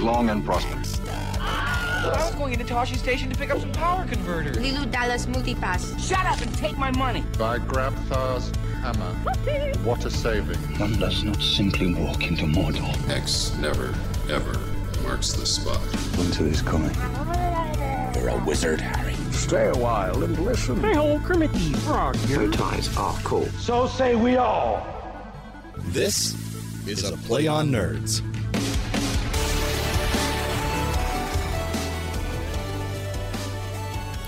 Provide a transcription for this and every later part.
live long and prosper. I was going into Toshi Station to pick up some power converters. Leeloo Dallas Multipass. Shut up and take my money. By Grabthar's hammer. what a saving. One does not simply walk into Mordor. X never, ever marks the spot. Winter is coming. You're a wizard, Harry. Stay a while and listen. Hey, old Kermit the Frog here. Bow ties are cool. So say we all. This is a Play on Nerds.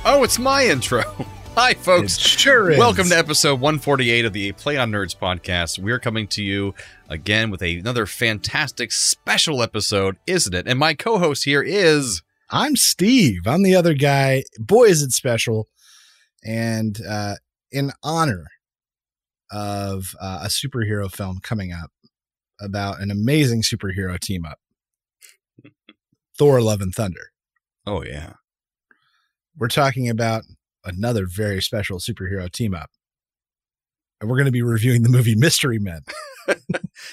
Oh, it's my intro. Hi, folks. Sure is. Welcome to episode 148 of the Play on Nerds podcast. We're coming to you again with a, another fantastic special episode, isn't it? And my co host here is. I'm Steve. I'm the other guy. Boy, is it special. And uh, in honor of uh, a superhero film coming up about an amazing superhero team up Thor Love and Thunder. Oh, yeah. We're talking about another very special superhero team up. And we're going to be reviewing the movie Mystery Men.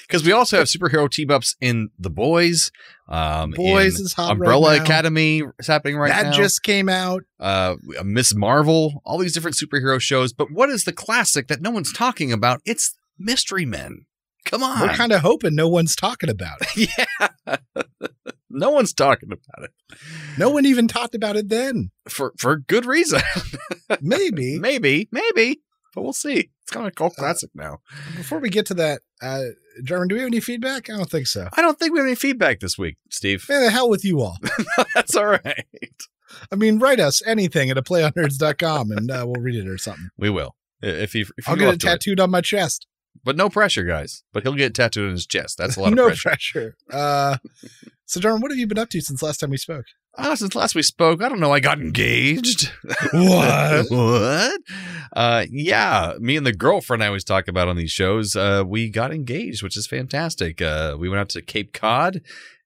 Because we also have superhero team ups in The Boys. Um, Boys is hot Umbrella right Academy is happening right that now. That just came out. Uh, Miss Marvel, all these different superhero shows. But what is the classic that no one's talking about? It's Mystery Men. Come on. We're kind of hoping no one's talking about it. yeah. no one's talking about it. No one even talked about it then. For for good reason. maybe. Maybe. Maybe. But we'll see. It's kind of a cult classic uh, now. Before we get to that, uh, German, do we have any feedback? I don't think so. I don't think we have any feedback this week, Steve. Man, the hell with you all. That's all right. I mean, write us anything at a playonnerds.com and uh, we'll read it or something. We will. If you, if I'll get it tattooed it. on my chest. But no pressure, guys. But he'll get tattooed on his chest. That's a lot of no pressure. pressure. Uh, so, Jordan, what have you been up to since last time we spoke? Uh, since last we spoke, I don't know. I got engaged. What? what? Uh, yeah, me and the girlfriend I always talk about on these shows, uh, we got engaged, which is fantastic. Uh, we went out to Cape Cod,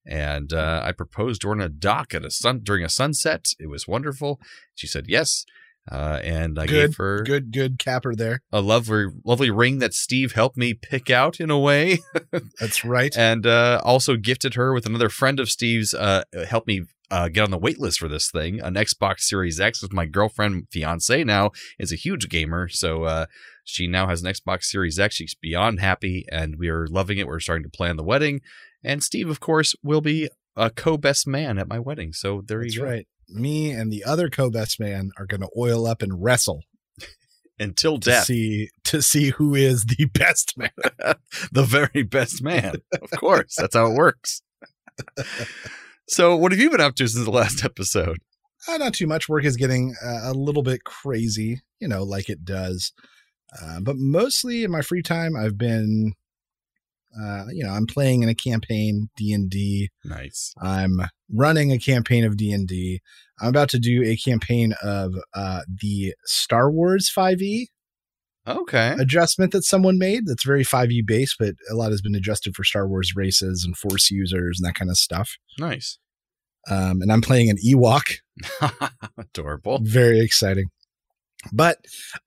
and uh, I proposed during a dock at a sun during a sunset. It was wonderful. She said yes. Uh, and I good, gave her good, good capper there. A lovely, lovely ring that Steve helped me pick out in a way. That's right. And uh, also gifted her with another friend of Steve's. Uh, helped me uh, get on the wait list for this thing, an Xbox Series X. With my girlfriend, fiance now is a huge gamer, so uh, she now has an Xbox Series X. She's beyond happy, and we are loving it. We're starting to plan the wedding, and Steve, of course, will be a co-best man at my wedding. So there That's you go. right me and the other co-best man are going to oil up and wrestle until to death. see to see who is the best man. The very best man. Of course that's how it works. So what have you been up to since the last episode? Uh, not too much. Work is getting uh, a little bit crazy you know like it does. Uh, but mostly in my free time i've been uh, you know, I'm playing in a campaign D and D. Nice. I'm running a campaign of D and D. I'm about to do a campaign of uh, the Star Wars 5e. Okay. Adjustment that someone made that's very 5e based, but a lot has been adjusted for Star Wars races and Force users and that kind of stuff. Nice. Um, and I'm playing an Ewok. Adorable. Very exciting. But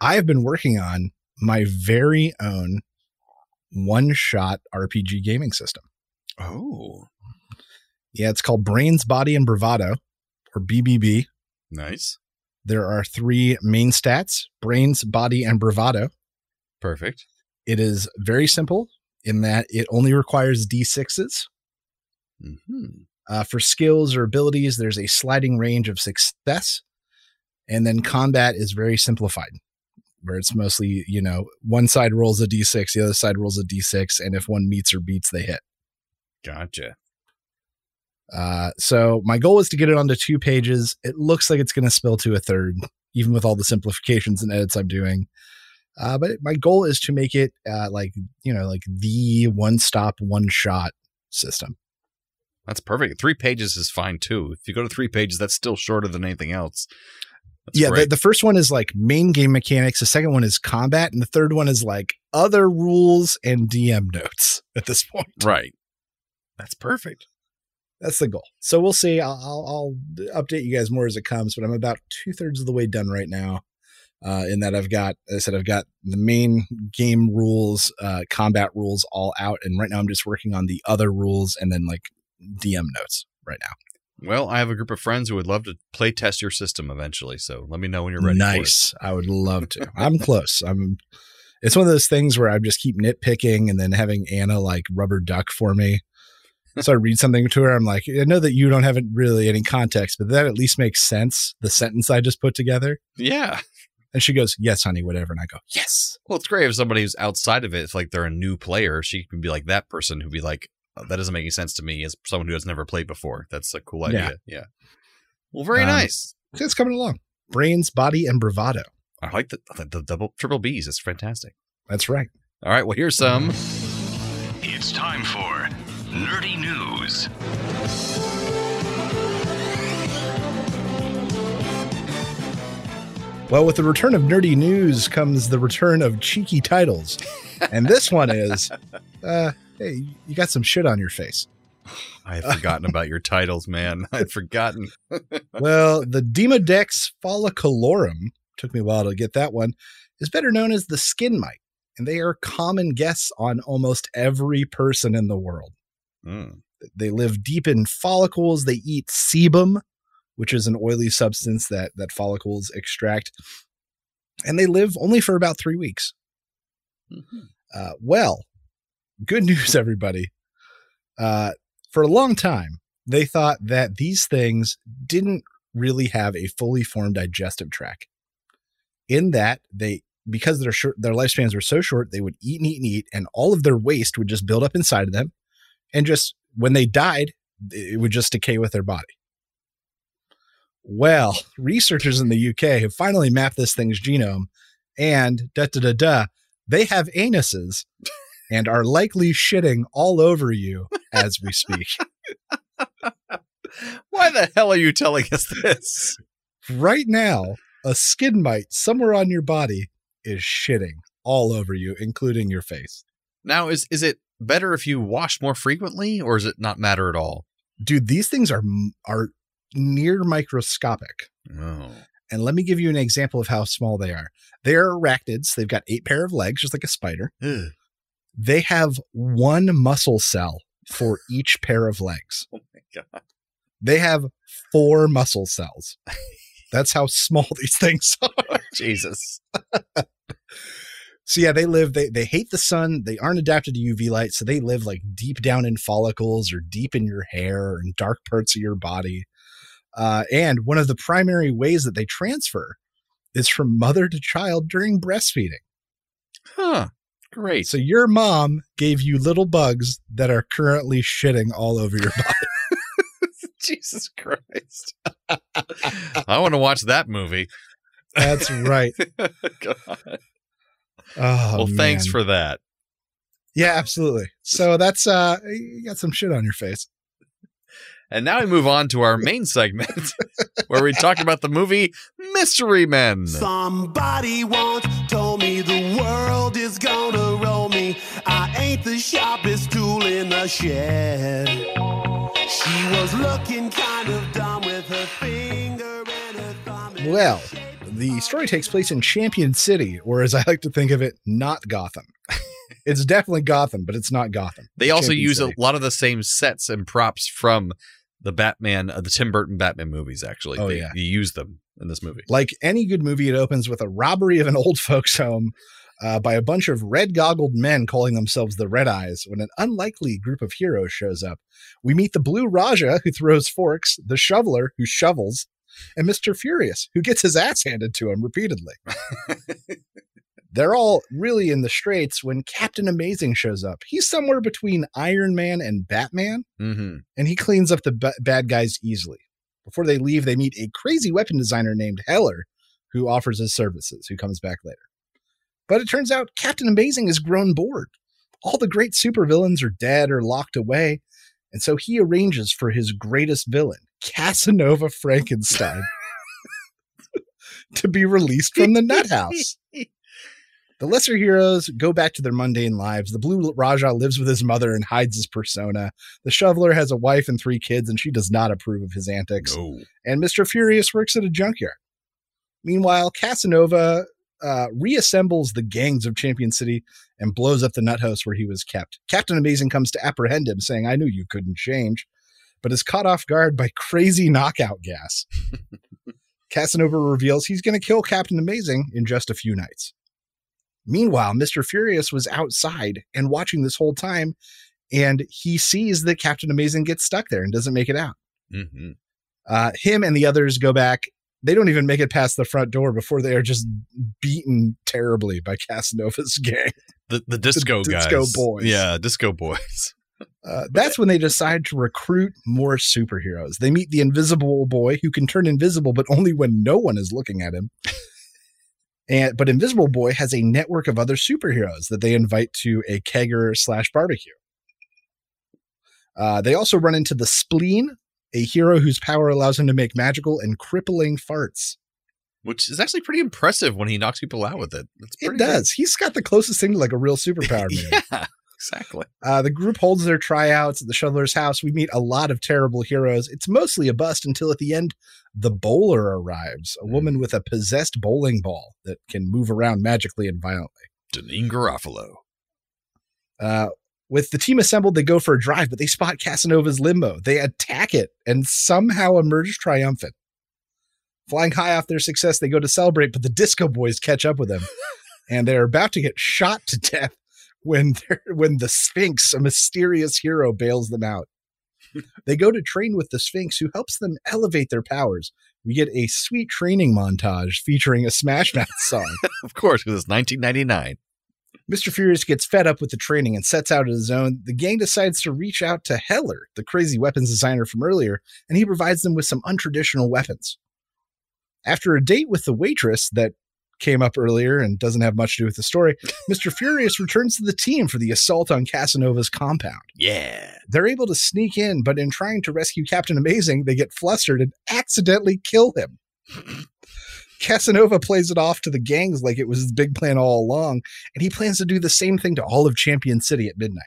I have been working on my very own one shot RPG gaming system. Oh. Yeah, it's called Brains, Body, and Bravado, or BBB. Nice. There are three main stats brains, body, and bravado. Perfect. It is very simple in that it only requires D6s. Mm-hmm. Uh, for skills or abilities, there's a sliding range of success. And then combat is very simplified where it's mostly, you know, one side rolls a d6, the other side rolls a d6, and if one meets or beats, they hit. Gotcha. Uh, so my goal is to get it onto two pages. It looks like it's going to spill to a third, even with all the simplifications and edits I'm doing. Uh, but my goal is to make it uh, like you know, like the one-stop, one-shot system. That's perfect. Three pages is fine too. If you go to three pages, that's still shorter than anything else. That's yeah, the, the, first one is like main game mechanics. The second one is combat, and the third one is like other rules and DM notes at this point. Right. That's perfect. That's the goal. So we'll see. I'll, I'll, I'll update you guys more as it comes, but I'm about two thirds of the way done right now. Uh, in that I've got, I said, I've got the main game rules, uh, combat rules all out, and right now I'm just working on the other rules and then like DM notes. right now. Well, I have a group of friends who would love to play test your system eventually. So let me know when you're ready. Nice. I would love to. I'm close. I'm. It's one of those things where I just keep nitpicking and then having Anna like rubber duck for me. So I read something to her. I'm like, I know that you don't have really any context, but that at least makes sense. The sentence I just put together. Yeah. And she goes, Yes, honey, whatever. And I go, Yes. Well, it's great if somebody who's outside of it, if like they're a new player, she can be like that person who'd be like, that doesn't make any sense to me as someone who has never played before. That's a cool idea. Yeah. Well, very Um, nice. It's coming along. Brains, body, and bravado. I like the, the, the double triple B's. It's fantastic. That's right. All right. Well, here's some. It's time for Nerdy News. Well, with the return of nerdy news comes the return of cheeky titles. And this one is uh hey, you got some shit on your face. I had forgotten about your titles, man. I had forgotten. Well, the Demodex folliculorum took me a while to get that one, is better known as the skin mite, and they are common guests on almost every person in the world. Mm. They live deep in follicles. They eat sebum, which is an oily substance that that follicles extract, and they live only for about three weeks. Uh, well, good news, everybody. Uh, for a long time, they thought that these things didn't really have a fully formed digestive tract. In that they, because their short, their lifespans were so short, they would eat and eat and eat, and all of their waste would just build up inside of them, and just when they died, it would just decay with their body. Well, researchers in the UK have finally mapped this thing's genome, and da da da da, they have anuses and are likely shitting all over you as we speak. Why the hell are you telling us this? right now, a skin mite somewhere on your body is shitting all over you, including your face. Now, is is it better if you wash more frequently, or does it not matter at all? Dude, these things are are near microscopic. Oh, And let me give you an example of how small they are. They are arachnids. They've got eight pair of legs, just like a spider. Ugh. They have one muscle cell for each pair of legs. oh my god! They have four muscle cells. That's how small these things are. Jesus. So yeah, they live. They they hate the sun. They aren't adapted to UV light, so they live like deep down in follicles or deep in your hair in dark parts of your body. Uh, and one of the primary ways that they transfer is from mother to child during breastfeeding. Huh. Great. So your mom gave you little bugs that are currently shitting all over your body. Jesus Christ. I want to watch that movie. That's right. God. Oh, well, thanks for that. yeah, absolutely. So that's uh, you got some shit on your face. And now we move on to our main segment where we talk about the movie Mystery Men. Somebody once the sharpest tool in the shed. She was looking kind of dumb with her finger and her thumb. Well, the story takes place in Champion City, or as I like to think of it, not Gotham. it's definitely Gotham, but it's not Gotham. They also Champion use City. a lot of the same sets and props from the Batman, uh, the Tim Burton Batman movies, actually. Oh, they, yeah. You use them in this movie. Like any good movie, it opens with a robbery of an old folks' home uh, by a bunch of red goggled men calling themselves the Red Eyes when an unlikely group of heroes shows up. We meet the Blue Raja, who throws forks, the Shoveler, who shovels, and Mr. Furious, who gets his ass handed to him repeatedly. They're all really in the straits when Captain Amazing shows up. He's somewhere between Iron Man and Batman hmm and he cleans up the ba- bad guys easily. Before they leave, they meet a crazy weapon designer named Heller, who offers his services, who comes back later. But it turns out Captain Amazing has grown bored. All the great supervillains are dead or locked away, and so he arranges for his greatest villain, Casanova Frankenstein, to be released from the nut house. The lesser heroes go back to their mundane lives. The Blue Raja lives with his mother and hides his persona. The Shoveler has a wife and three kids, and she does not approve of his antics. No. And Mr. Furious works at a junkyard. Meanwhile, Casanova uh, reassembles the gangs of Champion City and blows up the nut house where he was kept. Captain Amazing comes to apprehend him, saying, I knew you couldn't change. but is caught off guard by crazy knockout gas. Casanova reveals he's going to kill Captain Amazing in just a few nights. Meanwhile, Mr. Furious was outside and watching this whole time, and he sees that Captain Amazing gets stuck there and doesn't make it out. Mm-hmm. Uh, him and the others go back. They don't even make it past the front door before they are just beaten terribly by Casanova's gang. The the disco The guys. disco boys. Yeah, disco boys. Uh, that's when they decide to recruit more superheroes. They meet the Invisible Boy, who can turn invisible, but only when no one is looking at him. And but Invisible Boy has a network of other superheroes that they invite to a kegger slash barbecue. Uh, they also run into the Spleen, a hero whose power allows him to make magical and crippling farts. Which is actually pretty impressive when he knocks people out with it. It does. He's got the closest thing to like a real superpower. Man. Yeah, exactly. Uh, the group holds their tryouts at the shoveler's house. We meet a lot of terrible heroes. It's mostly a bust until at the end, the bowler arrives, a woman with a possessed bowling ball that can move around magically and violently. Janeane Garofalo. Uh, with the team assembled, they go for a drive, but they spot Casanova's limo. They attack it and somehow emerge triumphant. Flying high off their success, they go to celebrate, but the disco boys catch up with them, and they're about to get shot to death when when the Sphinx, a mysterious hero, bails them out. they go to train with the Sphinx, who helps them elevate their powers. We get a sweet training montage featuring a Smash Mouth song. Of course, because it's 1999. Mr. Furious gets fed up with the training and sets out on his own. The gang decides to reach out to Heller, the crazy weapons designer from earlier, and he provides them with some untraditional weapons. After a date with the waitress that came up earlier and doesn't have much to do with the story, Mr. Furious returns to the team for the assault on Casanova's compound. Yeah. They're able to sneak in, but in trying to rescue Captain Amazing, they get flustered and accidentally kill him. Casanova plays it off to the gangs like it was his big plan all along, and he plans to do the same thing to all of Champion City at midnight.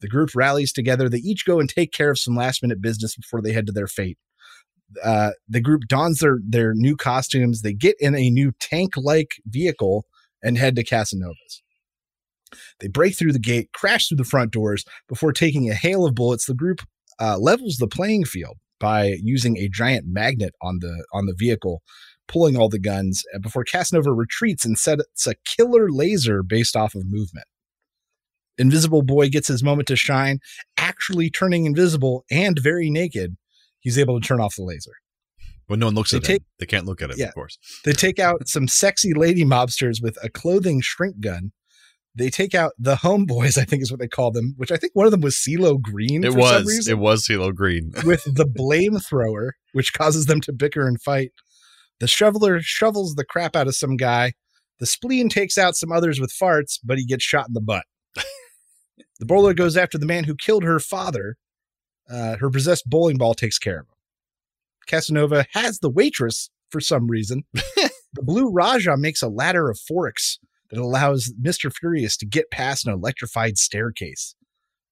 The group rallies together. They each go and take care of some last minute business before they head to their fate. Uh, the group dons their, their new costumes. They get in a new tank like vehicle and head to Casanova's. They break through the gate, crash through the front doors before taking a hail of bullets. The group uh, levels the playing field by using a giant magnet on the on the vehicle, pulling all the guns uh, before Casanova retreats and sets a killer laser based off of movement. Invisible Boy gets his moment to shine, actually turning invisible and very naked. He's able to turn off the laser. When no one looks They at take- it, they can't look at it, Yeah. of course. They take out some sexy lady mobsters with a clothing shrink gun. They take out the homeboys, I think is what they call them, which I think one of them was CeeLo Green. It for some was. reason. It was CeeLo Green. with the blame thrower, which causes them to bicker and fight. The shoveler shovels the crap out of some guy. The spleen takes out some others with farts, but he gets shot in the butt. the bowler goes after the man who killed her father. Uh, her possessed bowling ball takes care of him. Casanova has the waitress for some reason. the blue Raja makes a ladder of forks that allows Mr. Furious to get past an electrified staircase.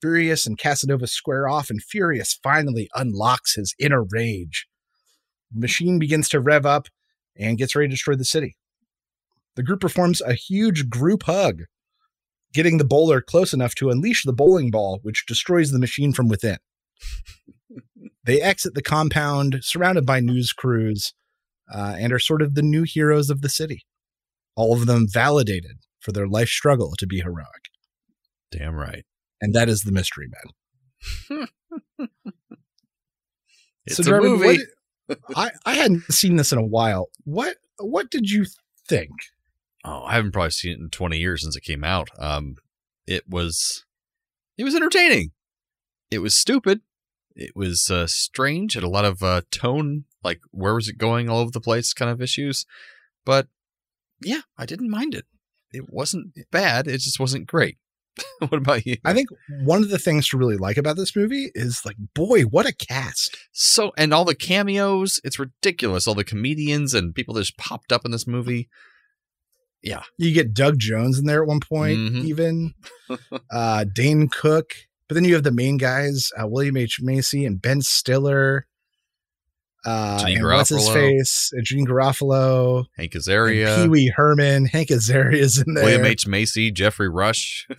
Furious and Casanova square off, and Furious finally unlocks his inner rage. Machine begins to rev up and gets ready to destroy the city. The group performs a huge group hug, getting the bowler close enough to unleash the bowling ball, which destroys the machine from within. they exit the compound, surrounded by news crews, uh, and are sort of the new heroes of the city. All of them validated for their life struggle to be heroic. Damn right. And that is the Mystery man. It's so, a movie. what- I, I hadn't seen this in a while. What what did you think? Oh, I haven't probably seen it in 20 years since it came out. Um, it was, it was entertaining. It was stupid. It was uh, strange. Had a lot of uh, tone, like where was it going, all over the place, kind of issues. But yeah, I didn't mind it. It wasn't bad. It just wasn't great. what about you? I think one of the things to really like about this movie is like, boy, what a cast. So, and all the cameos, it's ridiculous. All the comedians and people that just popped up in this movie. Yeah. You get Doug Jones in there at one point, Mhm. even uh, Dane Cook. But then you have the main guys, uh, William H. Macy and Ben Stiller. Uh, and what's his face? And Gene Garofalo. Hank Azaria, Pee Wee Herman. Hank Azaria's in there. William H. Macy, Geoffrey Rush.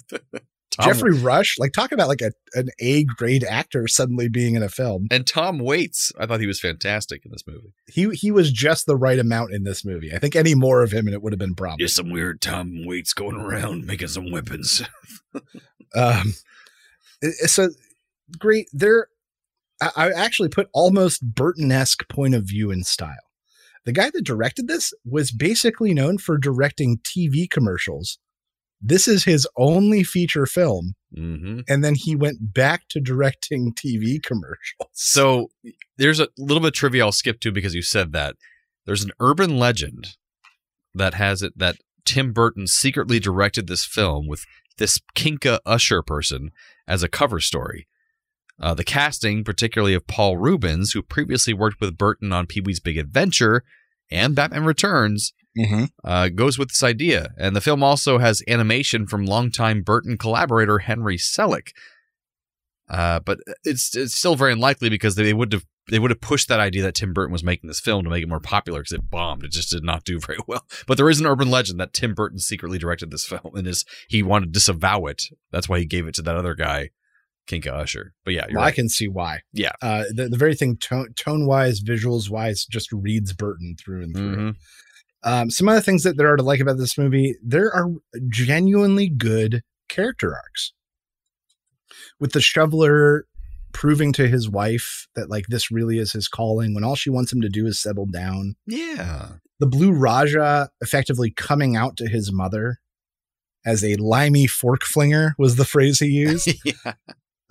Geoffrey Rush, like talk about like a an A grade actor suddenly being in a film. and Tom Waits. I thought he was fantastic in this movie. He he was just the right amount in this movie. I think any more of him and it would have been problem. There's some weird Tom Waits going around making some weapons. Um, so great. There, I, I actually put almost Burton esque point of view and style. The guy that directed this was basically known for directing TV commercials. This is his only feature film, hmm and then he went back to directing TV commercials. So there's a little bit of trivia I'll skip to because you said that. There's an urban legend that has it that Tim Burton secretly directed this film with this Kinka Usher person as a cover story. Uh, the casting, particularly of Paul Reubens, who previously worked with Burton on Pee Wee's Big Adventure and Batman Returns, Mm-hmm. uh, goes with this idea. And the film also has animation from longtime Burton collaborator Henry Selick. Uh, but it's it's still very unlikely because they would have they would have pushed that idea that Tim Burton was making this film to make it more popular because it bombed. It just did not do very well. But there is an urban legend that Tim Burton secretly directed this film and is he wanted to disavow it. That's why he gave it to that other guy, Kinka Usher. But yeah, Well, I can see why. Yeah. Uh, the, the very thing, tone, tone wise, visuals wise, just reads Burton through and through. Mhm. Um, some other things that there are to like about this movie, there are genuinely good character arcs. With the shoveler proving to his wife that like this really is his calling when all she wants him to do is settle down. Yeah. The Blue Raja effectively coming out to his mother as a limey fork flinger was the phrase he used. yeah.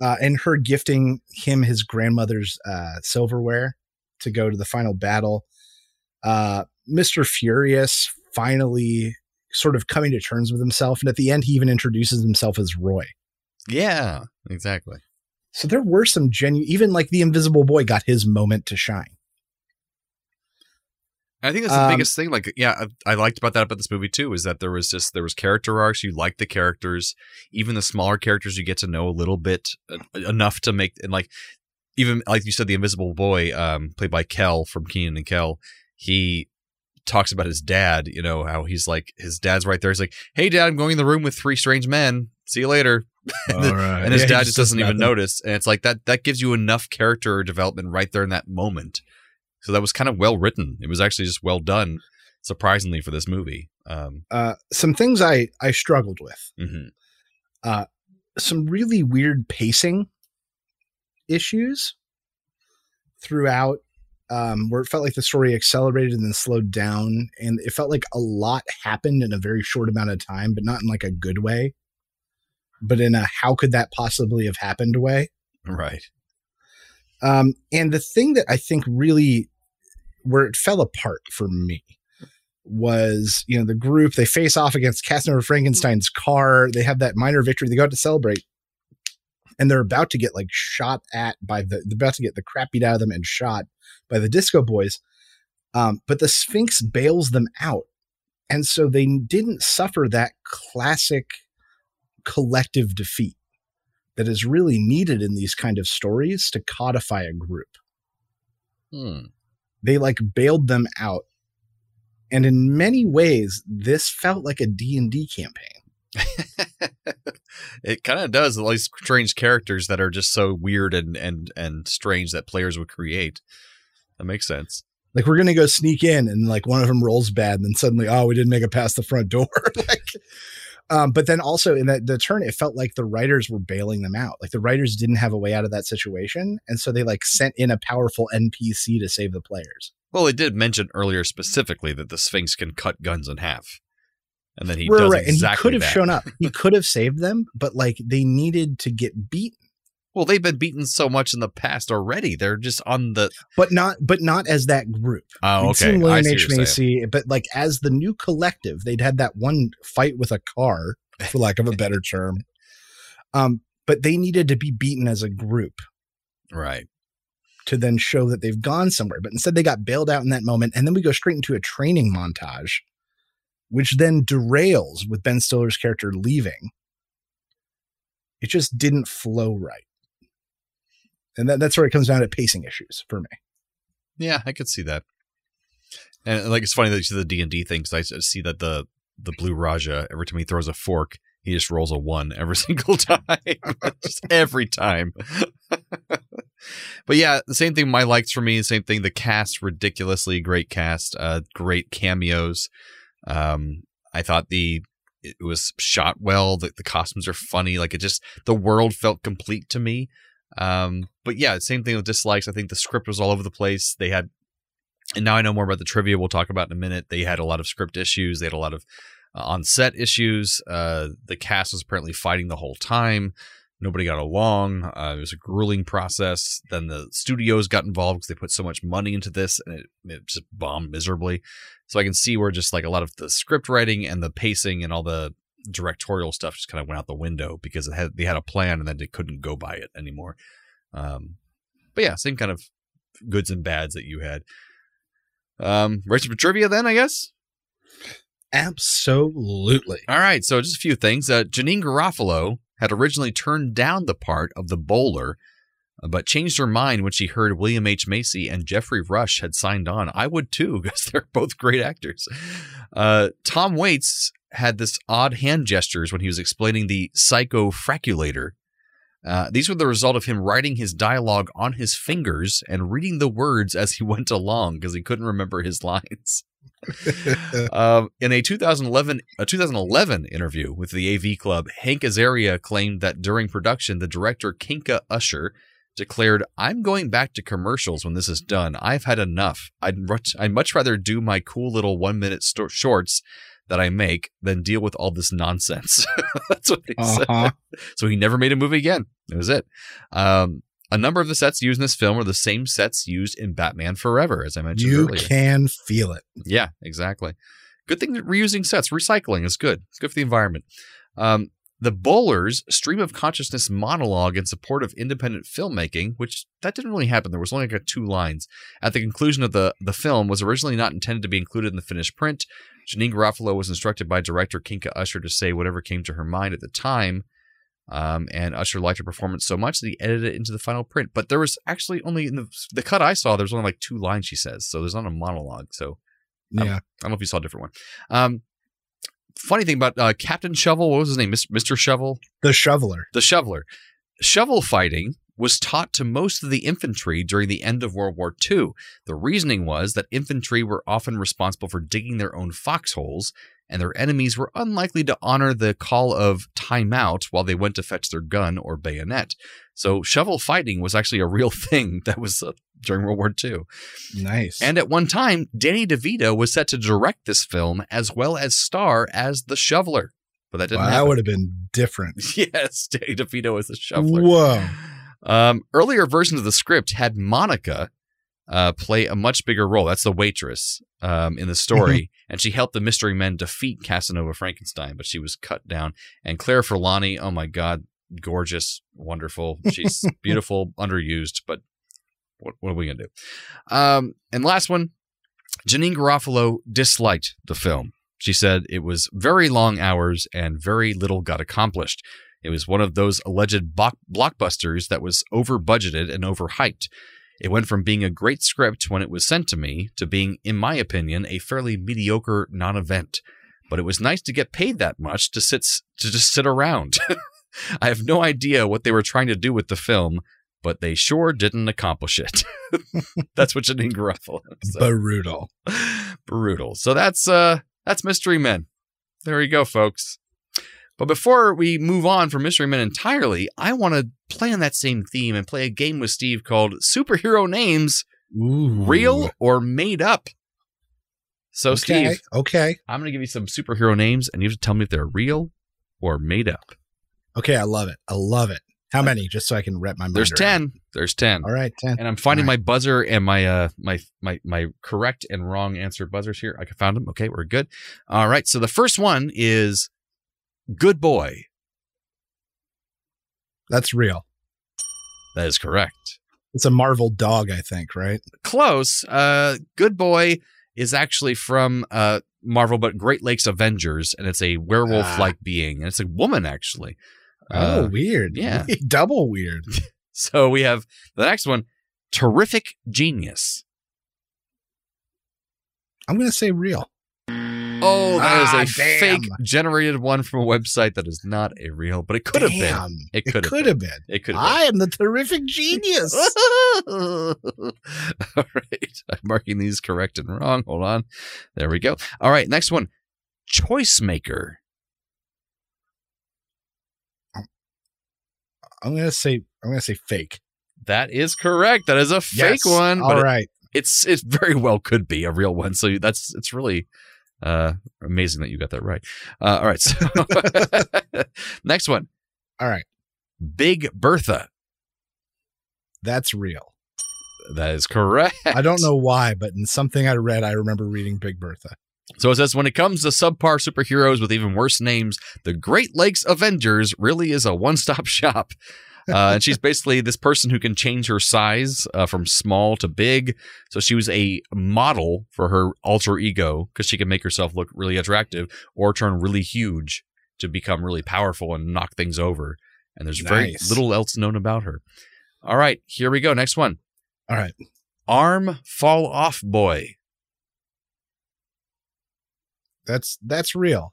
Uh, and her gifting him his grandmother's uh, silverware to go to the final battle. Uh, Mr. Furious finally sort of coming to terms with himself. And at the end, he even introduces himself as Roy. Yeah. Exactly. So there were some genuine, even like the Invisible Boy got his moment to shine. I think that's the Um, biggest thing. Like, yeah, I, I liked about that about this movie too is that there was just there was character arcs. You like the characters, even the smaller characters. You get to know a little bit uh, enough to make and like even like you said, the Invisible Boy, um, played by Kel from Kenan and Kel. He talks about his dad. You know how he's like his dad's right there. He's like, "Hey, dad, I'm going in the room with three strange men. See you later." and, the- and his Yeah, dad just just does doesn't even nothing. notice and it's like that that gives you enough character development right there in that moment so that was kind of well written it was actually just well done surprisingly for this movie um Uh, some things I, I struggled with. mhm. uh, some really weird pacing issues throughout um, where it felt like the story accelerated and then slowed down and it felt like a lot happened in a very short amount of time but not in like a good way but in a how could that possibly have happened way right um, and the thing that i think really where it fell apart for me was you know the group they face off against Casanova Frankenstein's car. They have that minor victory. They go out to celebrate, and they're about to get like shot at by the they're about to get the crap beat out of them and shot by the Disco Boys. Um, but the Sphinx bails them out, and so they didn't suffer that classic collective defeat that is really needed in these kind of stories to codify a group hmm. They like bailed them out. And in many ways this felt like a d&d campaign. It kind of does all these strange characters that are just so weird and and and strange that players would create. That makes sense. Like we're gonna go sneak in and like one of them rolls bad and then suddenly oh we didn't make it past the front door. Like um, but then also in that the turn it felt like the writers were bailing them out like the writers didn't have a way out of that situation and so they like sent in a powerful npc to save the players well they did mention earlier specifically that the sphinx can cut guns in half and then he right, does right. and he could have that. shown up he could have saved them but like they needed to get beat well they've been beaten so much in the past already they're just on the but not but not as that group. oh We'd okay seen I William see H what you're saying. Macy, but like as the new collective, they'd had that one fight with a car, for lack of a better term. Um, but they needed to be beaten as a group right to then show that they've gone somewhere. But instead, they got bailed out in that moment, and then we go straight into a training montage, which then derails with Ben Stiller's character leaving. It just didn't flow right. And that, that's where it comes down to pacing issues for me. Yeah, I could see that. And like it's funny that you said the D and D thing because I see that the the blue Raja every time he throws a fork, he just rolls a one every single time, just every time. but yeah, the same thing. My likes for me, same thing. The cast, ridiculously great cast, uh, great cameos. Um, I thought the it was shot well. The, the costumes are funny. Like it just the world felt complete to me. Um, but yeah, same thing with dislikes. I think the script was all over the place. They had, and now I know more about the trivia. We'll talk about in a minute. They had a lot of script issues. They had a lot of uh, on set issues. Uh, the cast was apparently fighting the whole time. Nobody got along. Uh, it was a grueling process. Then the studios got involved because they put so much money into this, and it, it just bombed miserably. So I can see where just like a lot of the script writing and the pacing and all the directorial stuff just kind of went out the window because it had, they had a plan and then they couldn't go by it anymore. Um, but yeah, same kind of goods and bads that you had. Um, ready for trivia then, I guess. Absolutely. All right, so just a few things. Uh, Janeane Garofalo had originally turned down the part of the bowler, uh, but changed her mind when she heard William H. Macy and Geoffrey Rush had signed on. I would too, because they're both great actors. Uh, Tom Waits had this odd hand gestures when he was explaining the psychofraculator. Uh, these were the result of him writing his dialogue on his fingers and reading the words as he went along because he couldn't remember his lines. um, in a 2011 a 2011 interview with the AV Club, Hank Azaria claimed that during production, the director Kinka Usher declared, "I'm going back to commercials when this is done. I've had enough. I'd much, I'd much rather do my cool little one minute shorts." That I make than deal with all this nonsense. That's what he Uh-huh. said. So he never made a movie again. That was it. Um, a number of the sets used in this film are the same sets used in Batman Forever, as I mentioned You earlier. can feel it. Yeah, exactly. Good thing that reusing sets, recycling is good. It's good for the environment. Um, the Bowlers stream of consciousness monologue in support of independent filmmaking, which that didn't really happen. There was only like two lines at the conclusion of the the film. Was originally not intended to be included in the finished print. Janeane Garofalo was instructed by director Kinka Usher to say whatever came to her mind at the time. Um, and Usher liked her performance so much that he edited it into the final print. But there was actually only in the the cut I saw, there's only like two lines she says, so there's not a monologue. So um, Yeah. I don't know if you saw a different one. Um, funny thing about uh, Captain Shovel, what was his name? Mr. Shovel? The shoveler. The shoveler. Shovel fighting was taught to most of the infantry during the end of World War II. The reasoning was that infantry were often responsible for digging their own foxholes, and their enemies were unlikely to honor the call of time out while they went to fetch their gun or bayonet. So, shovel fighting was actually a real thing that was uh, during World War II. Nice. And at one time, Danny DeVito was set to direct this film as well as star as the shoveler. But that didn't wow, that would have been different. yes, Danny DeVito as the shoveler. Whoa. Um, earlier versions of the script had Monica uh, play a much bigger role. That's the waitress um, in the story, and she helped the mystery men defeat Casanova Frankenstein, but she was cut down. And Claire Forlani, oh my God, gorgeous, wonderful. She's beautiful, underused, but what, what are we gonna do? Um, and last one, Janeane Garofalo disliked the film. She said it was very long hours and very little got accomplished. It was one of those alleged block- blockbusters that was over budgeted and overhyped. It went from being a great script when it was sent to me to being, in my opinion, a fairly mediocre non event. But it was nice to get paid that much to sit to just sit around. I have no idea what they were trying to do with the film, but they sure didn't accomplish it. that's what Janeane Garofalo said. Brutal. Brutal. So that's uh that's Mystery Men. There you go, folks. But before we move on from Mystery Men entirely, I want to play on that same theme and play a game with Steve called Superhero Names Ooh. Real or Made Up. So, Okay. Steve, Okay. I'm going to give you some superhero names and you have to tell me if they're real or made up. Okay. I love it. I love it. How many? Just so I can wrap my mind. There's. 10. There's 10. All right. 10. And I'm finding All my buzzer and my uh my my my correct and wrong answer buzzers here. I can found them. Okay, we're good. All right. So the first one is good boy. That's real. That is correct. It's a Marvel dog, I think, right? Close. Uh good boy is actually from uh Marvel but Great Lakes Avengers and it's a werewolf like being and it's a woman actually. oh, Uh, weird. yeah. Double weird. So we have the next one terrific genius. I'm going to say real. Oh, that is Ah, a damn. fake generated one from a website that is not a real, but it could have been. It It could have could have been. It could have been. I am the terrific genius. All right. I'm marking these correct and wrong. Hold on. There we go. All right. Next one. Choice maker. I'm gonna say I'm gonna say fake. That is correct. That is a fake Yes. one. All but it- it's it very well could be a real one. So that's it's really uh amazing that you got that right. Uh, all right. So next one. All right. Big Bertha. That's real. That is correct. I don't know why, but in something I read, I remember reading Big Bertha. So it says when it comes to subpar superheroes with even worse names, the Great Lakes Avengers really is a one-stop shop. Uh, and she's basically this person who can change her size uh, from small to big. So she was a model for her alter ego because she can make herself look really attractive or turn really huge to become really powerful and knock things over. And there's very little else known about her. All right, here we go. Next one. All right. Arm fall off boy. That's that's real.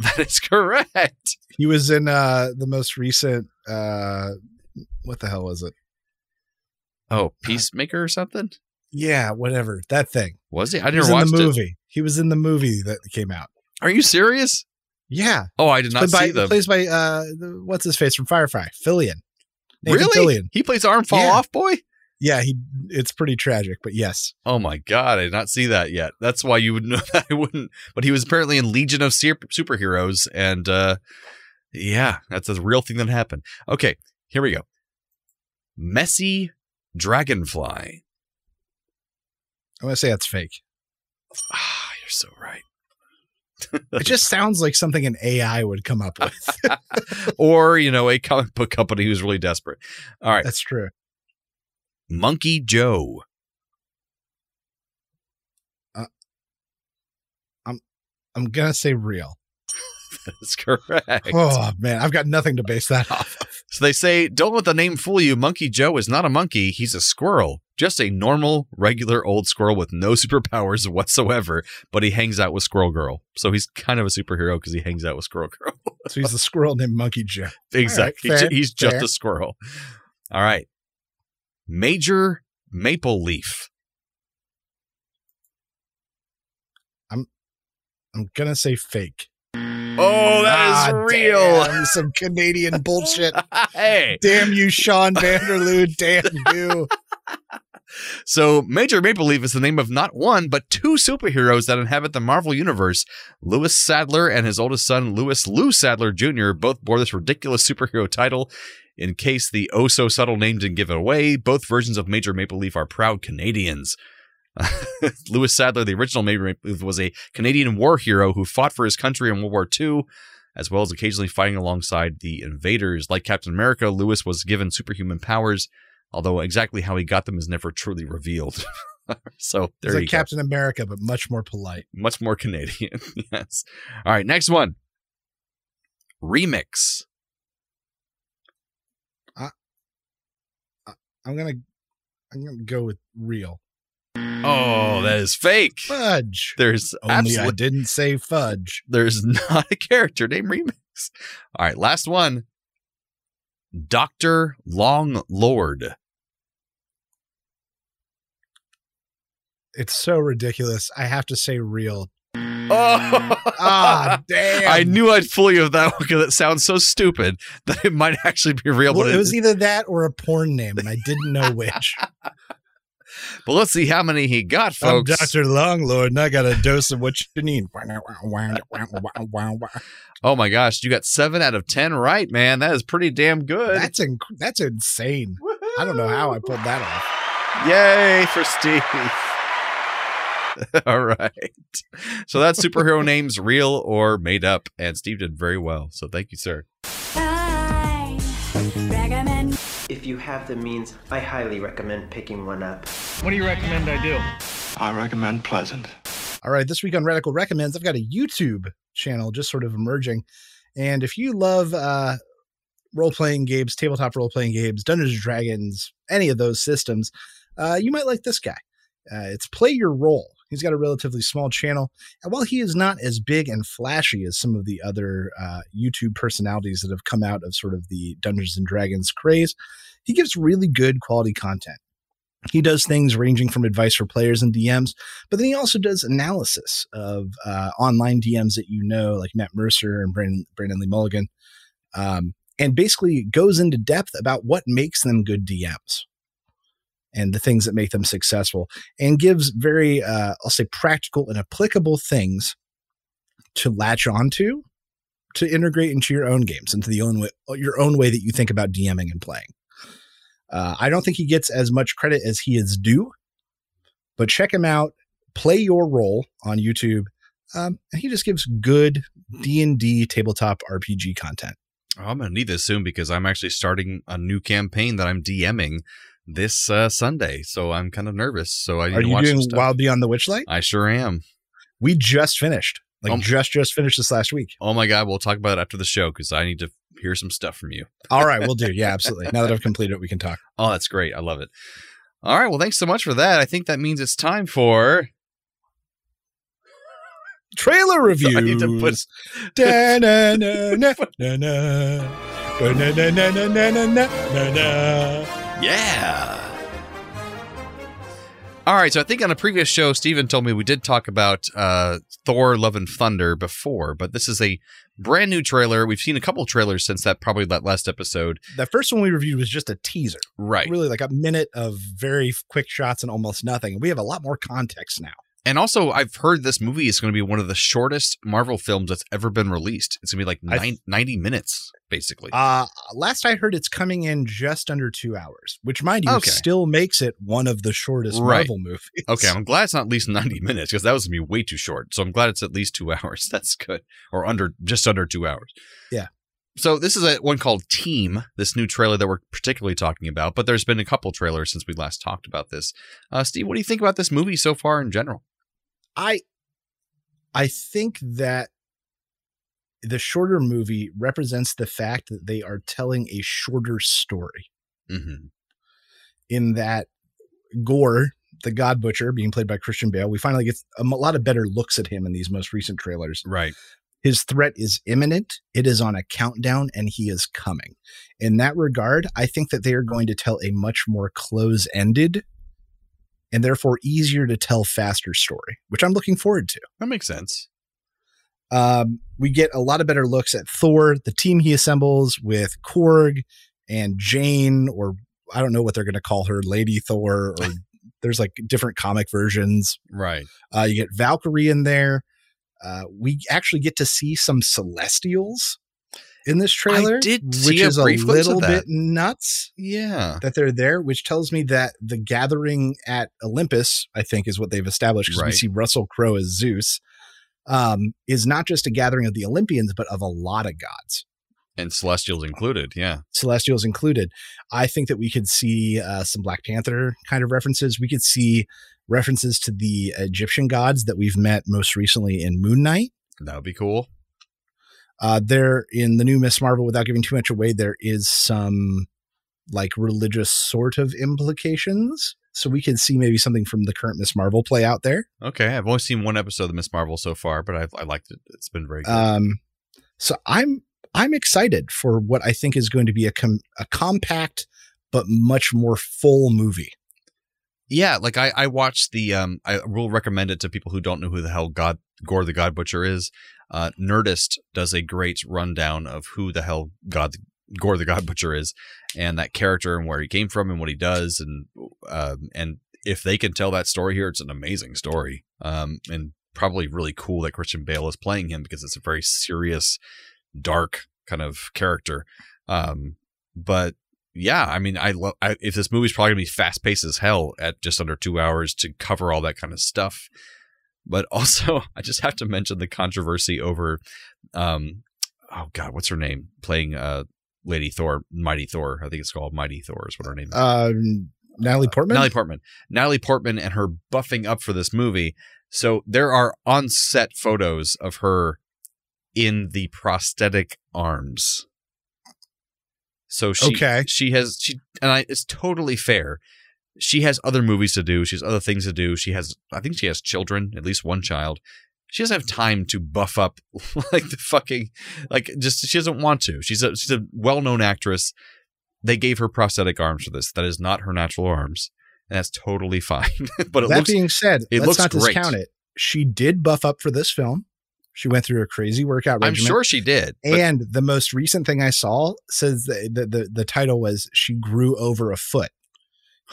That is correct. He was in uh the most recent uh what the hell was it? Oh, Peacemaker or something? Yeah, whatever. That thing. Was he? I He was never in watched the it. movie. He was in the movie that came out. Are you serious? Yeah. Oh, I did not Played by, see them. Plays by uh what's his face from Firefly? Fillion. Nathan really? Fillion. He plays Arm Fall Yeah. Off Boy? Yeah, he it's pretty tragic, but yes. Oh my god, I did not see that yet. That's why you would know that I wouldn't. But he was apparently in Legion of Super- Superheroes, and uh yeah, that's a real thing that happened. Okay, here we go. Messy Dragonfly. I'm gonna say that's fake. Ah, you're so right. It just sounds like something an AI would come up with. or, you know, a comic book company who's really desperate. All right. That's true. Monkey Joe. Uh, I'm I'm gonna say real. That's correct. Oh man, I've got nothing to base that off of. So they say, don't let the name fool you. Monkey Joe is not a monkey. He's a squirrel. Just a normal, regular old squirrel with no superpowers whatsoever, but he hangs out with Squirrel Girl. So he's kind of a superhero because he hangs out with Squirrel Girl. So he's the squirrel named Monkey Joe. exactly. Right, fair, he's just fair. a squirrel. All right. Major Maple Leaf. I'm I'm gonna say fake. Oh, that is Ah, real. damn, some Canadian bullshit. hey. Damn you, Sean Vanderloo. Damn you. So, Major Maple Leaf is the name of not one, but two superheroes that inhabit the Marvel Universe. Louis Sadler and his oldest son, Louis Lou Sadler Jr., both bore this ridiculous superhero title. In case the oh so subtle name didn't give it away, both versions of Major Maple Leaf are proud Canadians. Louis Sadler, the original Major Maple Leaf, was a Canadian war hero who fought for his country in World War II, as well as occasionally fighting alongside the invaders. Like Captain America, Louis was given superhuman powers, although exactly how he got them is never truly revealed. so there like you go. Captain America, but much more polite. Much more Canadian. yes. All right, next one. Remix. I'm gonna I'm gonna go with real. Oh, that is fake. Fudge. There's Only I didn't say fudge. there's not a character named Remix. All right, last one. Doctor Long Lord. It's so ridiculous. I have to say real. Oh, Ah, damn. I knew I'd fool you with that one because it sounds so stupid that it might actually be real. Well, but it was either that or a porn name, and I didn't know which. But let's see how many he got, I'm folks. Dr. Longlord, and I got a dose of what you need. Oh my gosh, you got seven out of ten right, man. That is pretty damn good. That's inc- that's insane. I don't know how I pulled that off. Yay for Steve. All right. So that's superhero names, real or made up. And Steve did very well. So thank you, sir. If you have the means, I highly recommend picking one up. What do you recommend I do? I recommend Pleasant. All right, this week on Radical Recommends, I've got a YouTube channel just sort of emerging. And if you love uh, role playing games, tabletop role playing games, Dungeons and Dragons, any of those systems, uh, you might like this guy. Uh, it's Play Your Role. He's got a relatively small channel. And while he is not as big and flashy as some of the other uh, YouTube personalities that have come out of sort of the Dungeons and Dragons craze, he gives really good quality content. He does things ranging from advice for players and DMs, but then he also does analysis of uh, online DMs that you know, like Matt Mercer and Brennan, Brennan Lee Mulligan, um, and basically goes into depth about what makes them good DMs and the things that make them successful and gives very uh, i'll say practical and applicable things to latch onto to integrate into your own games into the own way your own way that you think about dming and playing. Uh, i don't think he gets as much credit as he is due but check him out play your role on youtube um, and he just gives good d&d tabletop rpg content. Oh, I'm gonna need this soon because I'm actually starting a new campaign that I'm DMing this uh, Sunday, so I'm kind of nervous. So I need are to you watch doing wild beyond the witchlight I sure am. we just finished like Oh. just just finished this last week Oh my god, we'll talk about it after the show because I need to hear some stuff from you. All right, we'll do. Yeah, absolutely. Now that I've completed it, we can talk. Oh, that's great. I love it. All right, well, thanks so much for that. I think that means it's time for Trailer reviews. I need to put- Da-na-na-na, na-na. Da-na-na-na-na-na-na-na. Yeah. All right, so I think on a previous show, Steven told me we did talk about uh, Thor: Love and Thunder before, but this is a brand new trailer. We've seen a couple trailers since that probably that last episode. The first one we reviewed was just a teaser, Right. really like a minute of very quick shots and almost nothing. We have a lot more context now. And also, I've heard this movie is going to be one of the shortest Marvel films that's ever been released. It's going to be like nine, 90 minutes, basically. Uh, last I heard, it's coming in just under two hours, which, mind you, Okay. still makes it one of the shortest Right. Marvel movies. okay, I'm glad it's not at least 90 minutes because that was going to be way too short. So I'm glad it's at least two hours. That's good. Or under, just under two hours. Yeah. So this is a one called Team, this new trailer that we're particularly talking about, but there's been a couple trailers since we last talked about this. Uh, Steve, what do you think about this movie so far in general? I I think that the shorter movie represents the fact that they are telling a shorter story Mm-hmm. in that Gore, the God Butcher, being played by Christian Bale, we finally get a lot of better looks at him in these most recent trailers. Right. His threat is imminent. It is on a countdown and he is coming. In that regard, I think that they are going to tell a much more close ended and therefore easier to tell faster story, which I'm looking forward to. That makes sense. Um, we get a lot of better looks at Thor, the team he assembles with Korg and Jane, or I don't know what they're going to call her, Lady Thor, or there's like different comic versions. Right. Uh, you get Valkyrie in there. Uh, we actually get to see some Celestials in this trailer, did see which a is a little bit nuts Yeah. that they're there, which tells me that the gathering at Olympus, I think, is what they've established because we see Russell Crowe as Zeus, um, is not just a gathering of the Olympians, but of a lot of gods, And Celestials included. Yeah. Celestials included. I think that we could see uh, some Black Panther kind of references. We could see references to the Egyptian gods that we've met most recently in Moon Knight. That would be cool. Uh, there in the new Miss Marvel, without giving too much away, there is some like religious sort of implications. So we can see maybe something from the current Miss Marvel play out there. Okay. I've only seen one episode of Miss Marvel so far, but I've, I liked it. It's been very good. Um, so I'm I'm excited for what I think is going to be a com- a compact but much more full movie. Yeah, like I, I watched the um I will recommend it to people who don't know who the hell God Gore the God Butcher is. Uh Nerdist does a great rundown of who the hell God Gore the God Butcher is and that character and where he came from and what he does and um and if they can tell that story here it's an amazing story. Um and probably really cool that Christian Bale is playing him because it's a very serious dark kind of character. Um but yeah, I mean, I love if this movie's probably gonna be fast paced as hell at just under two hours to cover all that kind of stuff. But also, I just have to mention the controversy over, um, oh god, what's her name playing uh Lady Thor, Mighty Thor? I think it's called Mighty Thor is what her name is. Um, Natalie Portman. Natalie Portman. Natalie Portman and her buffing up for this movie. So there are on set photos of her in the prosthetic arms. So she Okay. she has she and I it's totally fair. she has other movies to do. She has other things to do. She has, I think she has children, at least one child. She doesn't have time to buff up like the fucking, like just, she doesn't want to. She's a, she's a well known actress. They gave her prosthetic arms for this. That is not her natural arms. And that's totally fine. but it that looks, being said, it let's looks not great. discount it. She did buff up for this film. She went through a crazy workout I'm sure she did. And the most recent thing I saw says that the, the, the title was she grew over a foot.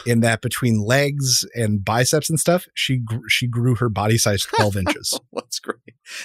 In that between legs and biceps and stuff, she gr- she grew her body size twelve inches. That's great.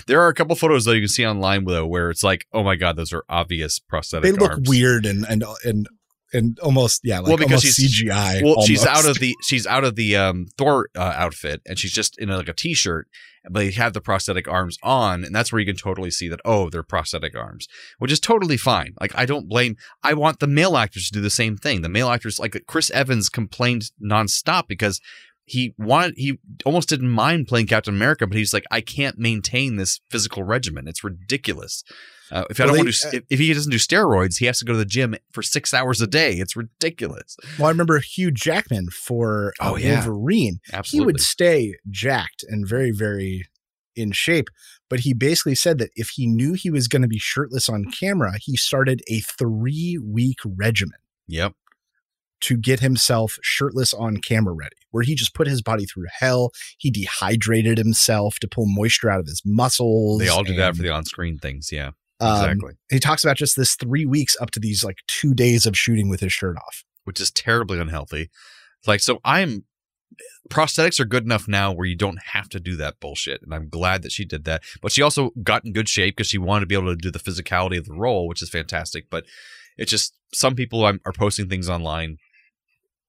There are a couple photos though you can see online though where it's like, oh my god, those are obvious prosthetic. They look arms. weird and and and and almost yeah, like well, because almost she's CGI. Well, she's out of the she's out of the um, Thor uh, outfit, and she's just in a, like a t-shirt. But they have the prosthetic arms on, and that's where you can totally see that. Oh, they're prosthetic arms, which is totally fine. Like I don't blame. I want the male actors to do the same thing. The male actors, like Chris Evans, complained nonstop because he wanted he almost didn't mind playing Captain America, but he's like, I can't maintain this physical regimen. It's ridiculous. Uh, if I don't they- want to, if, if he doesn't do steroids, he has to go to the gym for six hours a day. It's ridiculous. Well, I remember Hugh Jackman for uh, Oh, yeah. Wolverine. He would stay jacked and very, very in shape. But he basically said that if he knew he was going to be shirtless on camera, he started a three week regimen Yep. To get himself shirtless on camera ready, where he just put his body through hell. He dehydrated himself to pull moisture out of his muscles. They all do that for the on-screen things. Yeah, um, exactly. He talks about just this three weeks up to these like two days of shooting with his shirt off. Which is terribly unhealthy. Like, so I'm prosthetics are good enough now where you don't have to do that bullshit, and I'm glad that she did that. But she also got in good shape because she wanted to be able to do the physicality of the role, which is fantastic. But it's just some people are are posting things online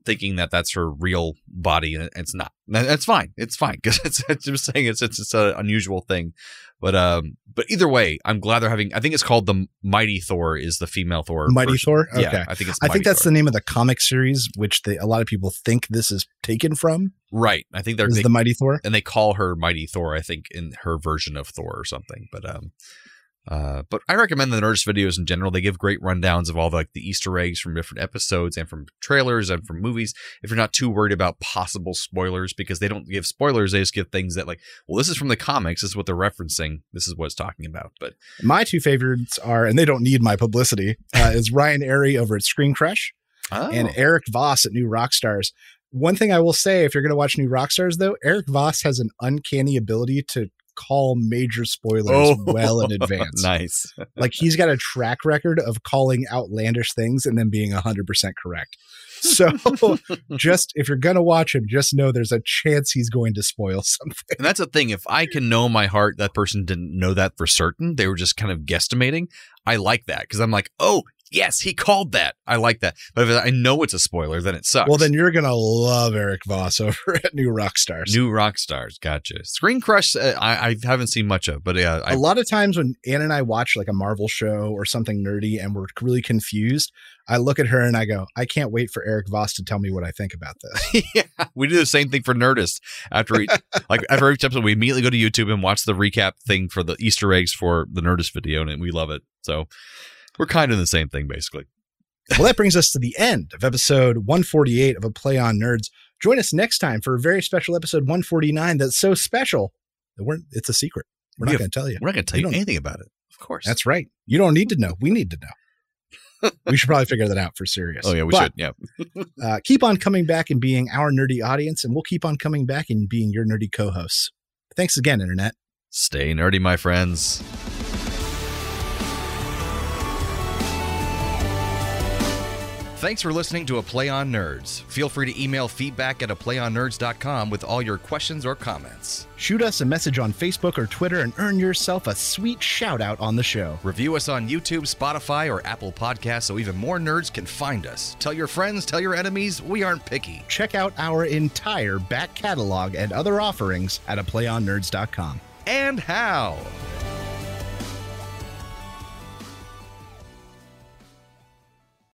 thinking that that's her real body and it's not that's fine it's fine because it's, it's just saying it's it's, it's an unusual thing but um but either way i'm glad they're having i think it's called the mighty thor is the female thor Mighty version. Thor? yeah i think it's I think that's Thor. the name of the comic series, which they, a lot of people think this is taken from. right i think they're they, the Mighty Thor? and they call her mighty thor i think in her version of thor or something but um uh, but I recommend the Nerdist videos in general. They give great rundowns of all the, like the Easter eggs from different episodes and from trailers and from movies. If you're not too worried about possible spoilers, because they don't give spoilers, they just give things that like, well, this is from the comics. This is what they're referencing. This is what it's talking about. But My two favorites are, and they don't need my publicity, uh, is Ryan Arey over at Screen Crush oh, and Erik Voss at New Rockstars. One thing I will say, if you're going to watch New Rockstars, though, Erik Voss has an uncanny ability to call major spoilers Oh, well in advance. nice. Like he's got a track record of calling outlandish things and then being 100% correct. So just if you're going to watch him, just know there's a chance he's going to spoil something. And that's the thing. If I can know my heart, that person didn't know that for certain. They were just kind of guesstimating. I like that because I'm like, oh, yes, he called that. I like that. But if I know it's a spoiler, then it sucks. Well, then you're going to love Erik Voss over at New Rockstars. New rock stars. Gotcha. Screen Crush, uh, I, I haven't seen much of, but yeah, I, a lot of times when Ann and I watch like a Marvel show or something nerdy and we're really confused, I look at her and I go, I can't wait for Erik Voss to tell me what I think about this. yeah, we do the same thing for Nerdist. After each, like after each episode, we immediately go to YouTube and watch the recap thing for the Easter eggs for the Nerdist video, and we love it. So we're kind of the same thing, basically. well, that brings us to the end of episode 148 of A Play on Nerds. Join us next time for a very special episode 149 that's so special that we're, it's a secret. We're We not going to tell you. We're not going to tell We you anything about it, of course. That's right. You don't need to know. We need to know. we should probably figure that out for serious. oh yeah, we But, should. Yeah. uh, keep on coming back and being our nerdy audience, and we'll keep on coming back and being your nerdy co hosts. Thanks again, Internet. Stay nerdy, my friends. Thanks for listening to A Play on Nerds. Feel free to email feedback at aplayonnerds.com with all your questions or comments. Shoot us a message on Facebook or Twitter and earn yourself a sweet shout out on the show. Review us on YouTube, Spotify, or Apple Podcasts so even more nerds can find us. Tell your friends, tell your enemies, we aren't picky. Check out our entire back catalog and other offerings at aplayonnerds.com. And how?